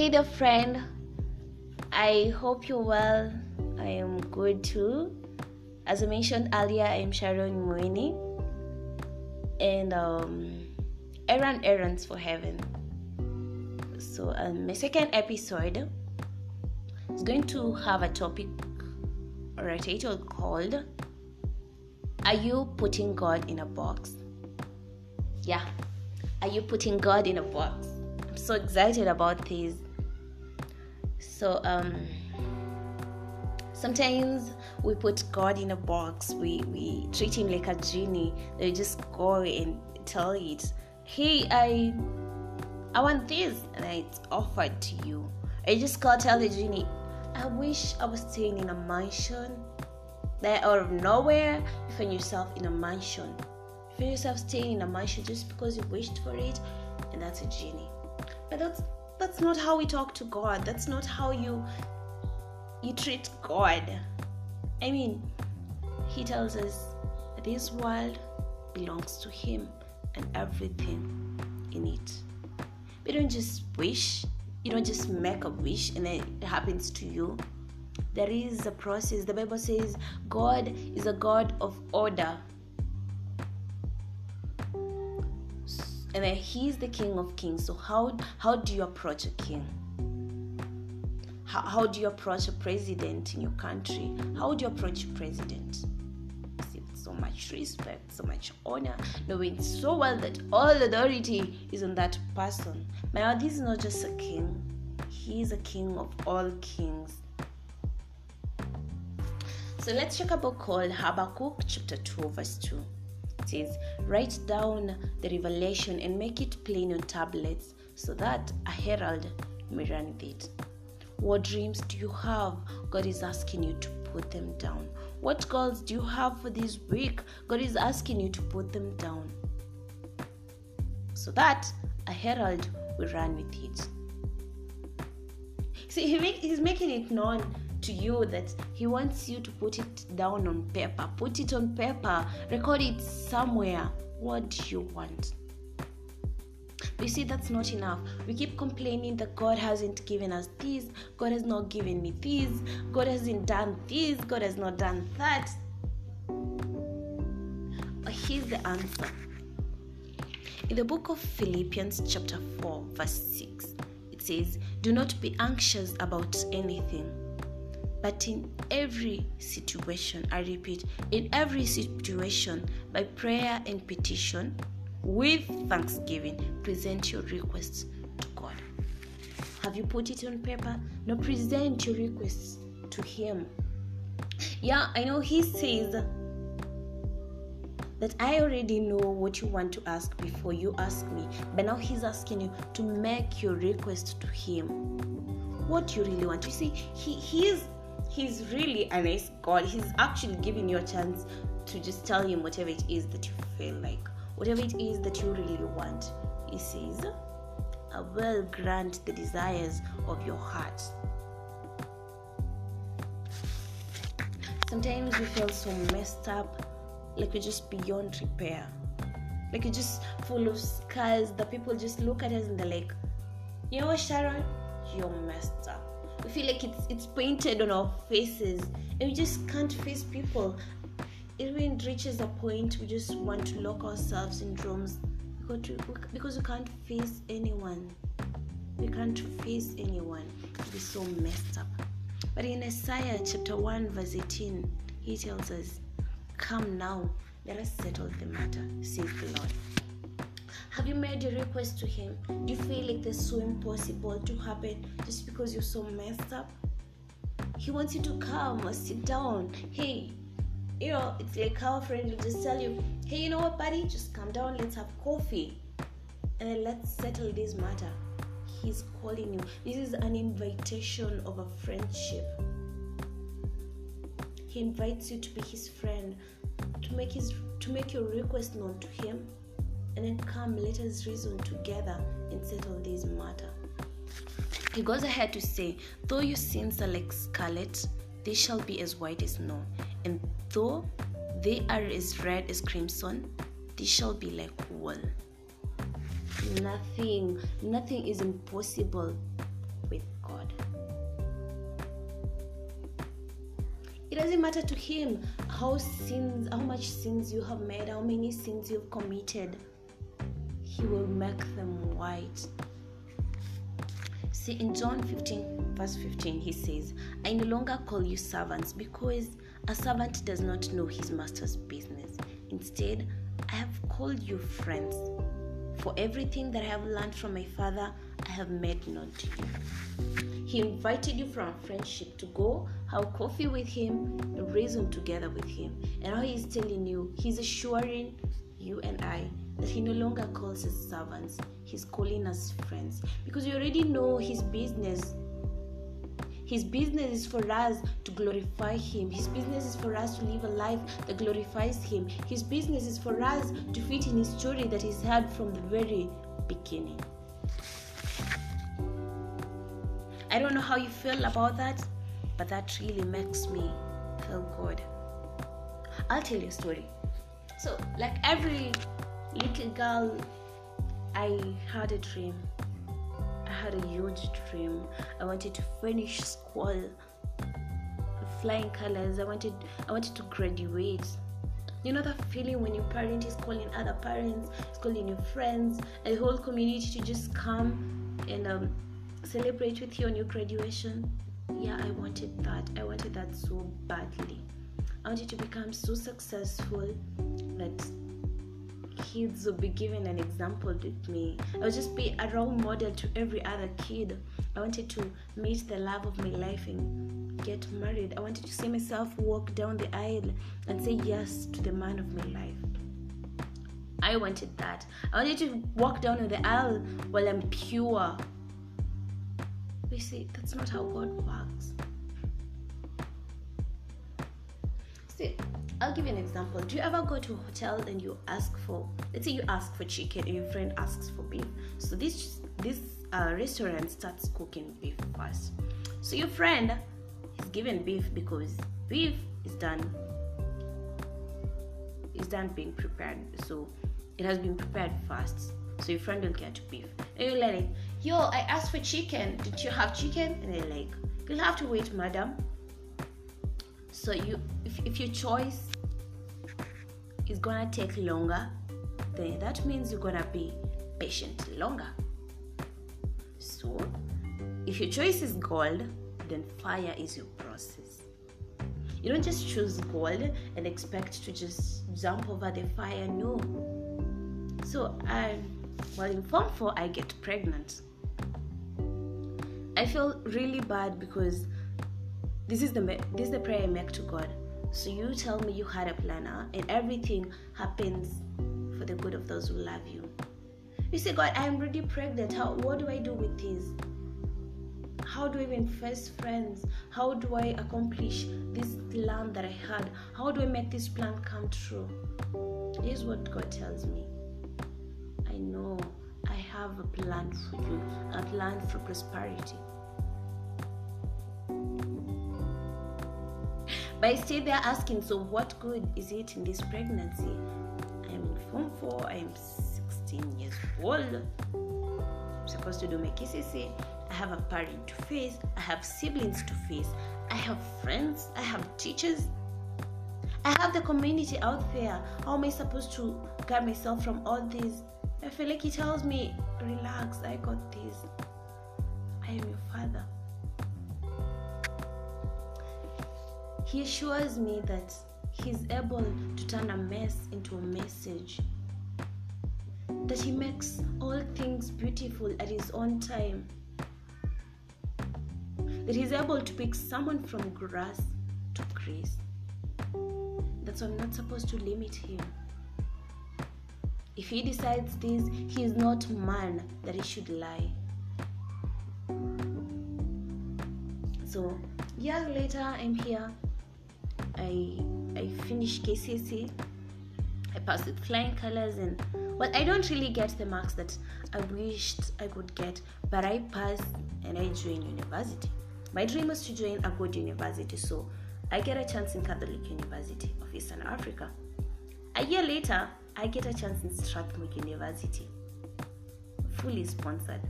Hey there, friend. I hope you're well. I am good too. As I mentioned earlier, I am Sharon Moini, and um, I run errands for heaven. So, um, my second episode is going to have a topic or a title called Are You Putting God in a Box? Yeah, are you putting God in a box? I'm so excited about this. So, um, sometimes we put God in a box, we, we treat Him like a genie. They just go and tell it, Hey, I I want this, and it's offered to you. I just go tell the genie, I wish I was staying in a mansion. That out of nowhere, you find yourself in a mansion. You find yourself staying in a mansion just because you wished for it, and that's a genie. But that's that's not how we talk to God. That's not how you you treat God. I mean, He tells us this world belongs to Him and everything in it. We don't just wish, you don't just make a wish and then it happens to you. There is a process. The Bible says God is a God of order. And then He's the King of Kings. So how how do you approach a king? How, how do you approach a president in your country? How do you approach a president? so much respect, so much honor, knowing so well that all authority is on that person. Now, this is not just a king, he is a king of all kings. So let's check a book called Habakkuk, chapter 2, verse 2. It Write down the revelation and make it plain on tablets so that a herald may run with it. What dreams do you have? God is asking you to put them down. What goals do you have for this week? God is asking you to put them down so that a herald will run with it. See, he make, he's making it known to you that he wants you to put it down on paper. Put it on paper, record it somewhere. What do you want? You see, that's not enough. We keep complaining that God hasn't given us this, God has not given me this, God hasn't done this, God has not done that. But here's the answer. In the book of Philippians, chapter 4, verse 6, it says, Do not be anxious about anything, but in every situation, I repeat, in every situation, by prayer and petition, with thanksgiving, present your requests to God. Have you put it on paper? No, present your requests to Him. Yeah, I know He says that I already know what you want to ask before you ask me, but now He's asking you to make your request to Him. What you really want. You see, He He's He's really a nice God. He's actually giving you a chance to just tell Him whatever it is that you feel like whatever it is that you really want. He says, I will grant the desires of your heart. Sometimes we feel so messed up, like we're just beyond repair. Like you're just full of scars. The people just look at us and they're like, you know what, Sharon? You're messed up. Feel like it's it's painted on our faces and we just can't face people it even reaches a point we just want to lock ourselves in rooms because we, because we can't face anyone. We can't face anyone. We're so messed up. But in Isaiah chapter 1, verse 18, he tells us, Come now, let us settle the matter, says the Lord. Have you made a request to Him? Do you feel like this so impossible to happen just because you're so messed up? He wants you to come or sit down. Hey, you know, it's like a friend will just tell you, hey, you know what, buddy, just come down, let's have coffee, and then let's settle this matter. He's calling you. This is an invitation of a friendship. He invites you to be his friend, to make his to make your request known to him, and then come, let us reason together and settle this matter. He goes ahead to say, though your sins are like scarlet, they shall be as white as snow, and though they are as red as crimson, they shall be like wool. Nothing, nothing is impossible with God. It doesn't matter to him how sins, how much sins you have made, how many sins you've committed. He will make them white. See, in John 15, verse 15, he says, I no longer call you servants because a servant does not know his master's business. Instead, I have called you friends. For everything that I have learned from my father, I have made known to you. He invited you from friendship to go have coffee with him, and reason together with him. And now is telling you, he's assuring you and I he no longer calls us servants, he's calling us friends. Because you already know his business. His business is for us to glorify Him. His business is for us to live a life that glorifies Him. His business is for us to fit in His story that He's had from the very beginning. I don't know how you feel about that, but that really makes me feel good. I'll tell you a story. So, like every little girl, I had a dream. I had a huge dream. I wanted to finish school, flying colors. I wanted, I wanted to graduate. You know that feeling when your parent is calling other parents, is calling your friends, the whole community to just come and um, celebrate with you on your graduation. Yeah, I wanted that. I wanted that so badly. I wanted to become so successful that kids will be given an example with me. I would just be a role model to every other kid. I wanted to meet the love of my life and get married. I wanted to see myself walk down the aisle and say yes to the man of my life. I wanted that. I wanted to walk down the aisle while I'm pure. We see, that's not how God works. I'll give you an example. Do you ever go to a hotel and you ask for, let's say you ask for chicken and your friend asks for beef. So this this uh, restaurant starts cooking beef first. So your friend is given beef because beef is done is done being prepared. So it has been prepared first. So your friend will get beef. And you're like, yo, I asked for chicken. Did you have chicken? And they're like, you'll have to wait, madam. So you if, if your choice is gonna take longer, then that means you're gonna be patient longer. So, if your choice is gold, then fire is your process. You don't just choose gold and expect to just jump over the fire. No. So, I, well, in Form 4, I get pregnant. I feel really bad because this is the this is the prayer I make to God. So you tell me you had a planner and everything happens for the good of those who love you. You say, God, I'm already pregnant. How what do I do with this? How do I even face friends? How do I accomplish this plan that I had? How do I make this plan come true? Here's what God tells me. I know I have a plan for you, a plan for prosperity. But I stay there asking, so what good is it in this pregnancy? I'm in Form 4, I'm 16 years old. I'm supposed to do my KCSE. Eh? I have a parent to face, I have siblings to face, I have friends, I have teachers. I have the community out there. How am I supposed to guard myself from all this? I feel like he tells me, relax, I got this. I am your father. He assures me that He's able to turn a mess into a message. That He makes all things beautiful at His own time. That He's able to pick someone from grass to grace. That's why I'm not supposed to limit Him. If He decides this, He is not man that He should lie. So, years later, I'm here I I finished KCSE. Eh? I passed with flying colors and well I don't really get the marks that I wished I could get, but I passed and I joined university. My dream was to join a good university, so I get a chance in Catholic University of Eastern Africa. A year later, I get a chance in Strathmore University, fully sponsored.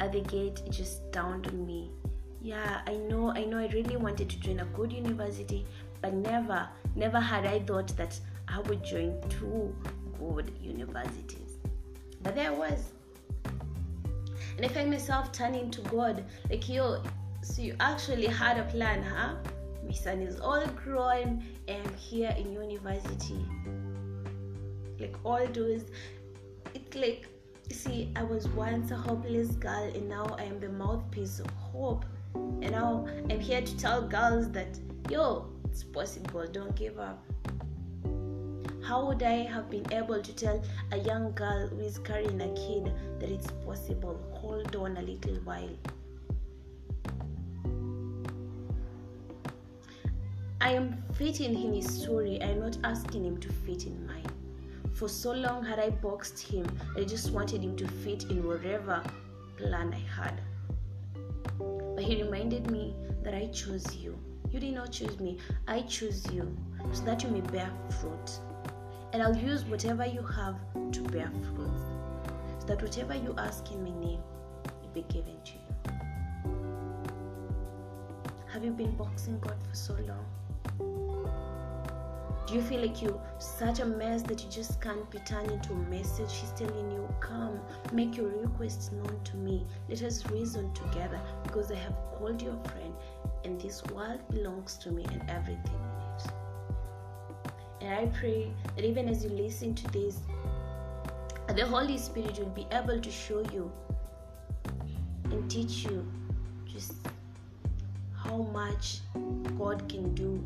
at the gate, it just dawned on me. Yeah, I know, I know I really wanted to join a good university, but never, never had I thought that I would join two good universities. But there was. And I find myself turning to God, like, yo, so you actually had a plan, huh? My son is all grown and here in university. Like all those, it's like, you see, I was once a hopeless girl and now I am the mouthpiece of hope. And now I'm here to tell girls that, yo, it's possible, don't give up. How would I have been able to tell a young girl who is carrying a kid that it's possible? Hold on a little while. I am fitting in his story. I'm not asking him to fit in mine. For so long had I boxed him, I just wanted him to fit in whatever plan I had. He reminded me that I chose you. You did not choose me, I choose you so that you may bear fruit and I'll use whatever you have to bear fruit, so that whatever you ask in my name will be given to you. Have you been boxing God for so long? Do you feel like you're such a mess that you just can't be turned into a message? He's telling you, Come, make your requests known to me. Let us reason together because I have called your friend, and this world belongs to me and everything in it. and I pray that even as you listen to this, the Holy Spirit will be able to show you and teach you just how much God can do.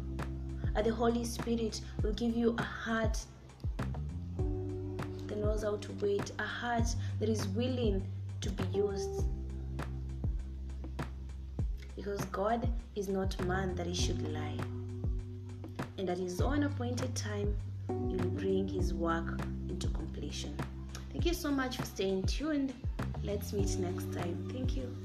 And the Holy Spirit will give you a heart that knows how to wait, a heart that is willing to be used. Because God is not man that he should lie and at his own appointed time, he will bring his work into completion. Thank you so much for staying tuned. Let's meet next time. Thank you.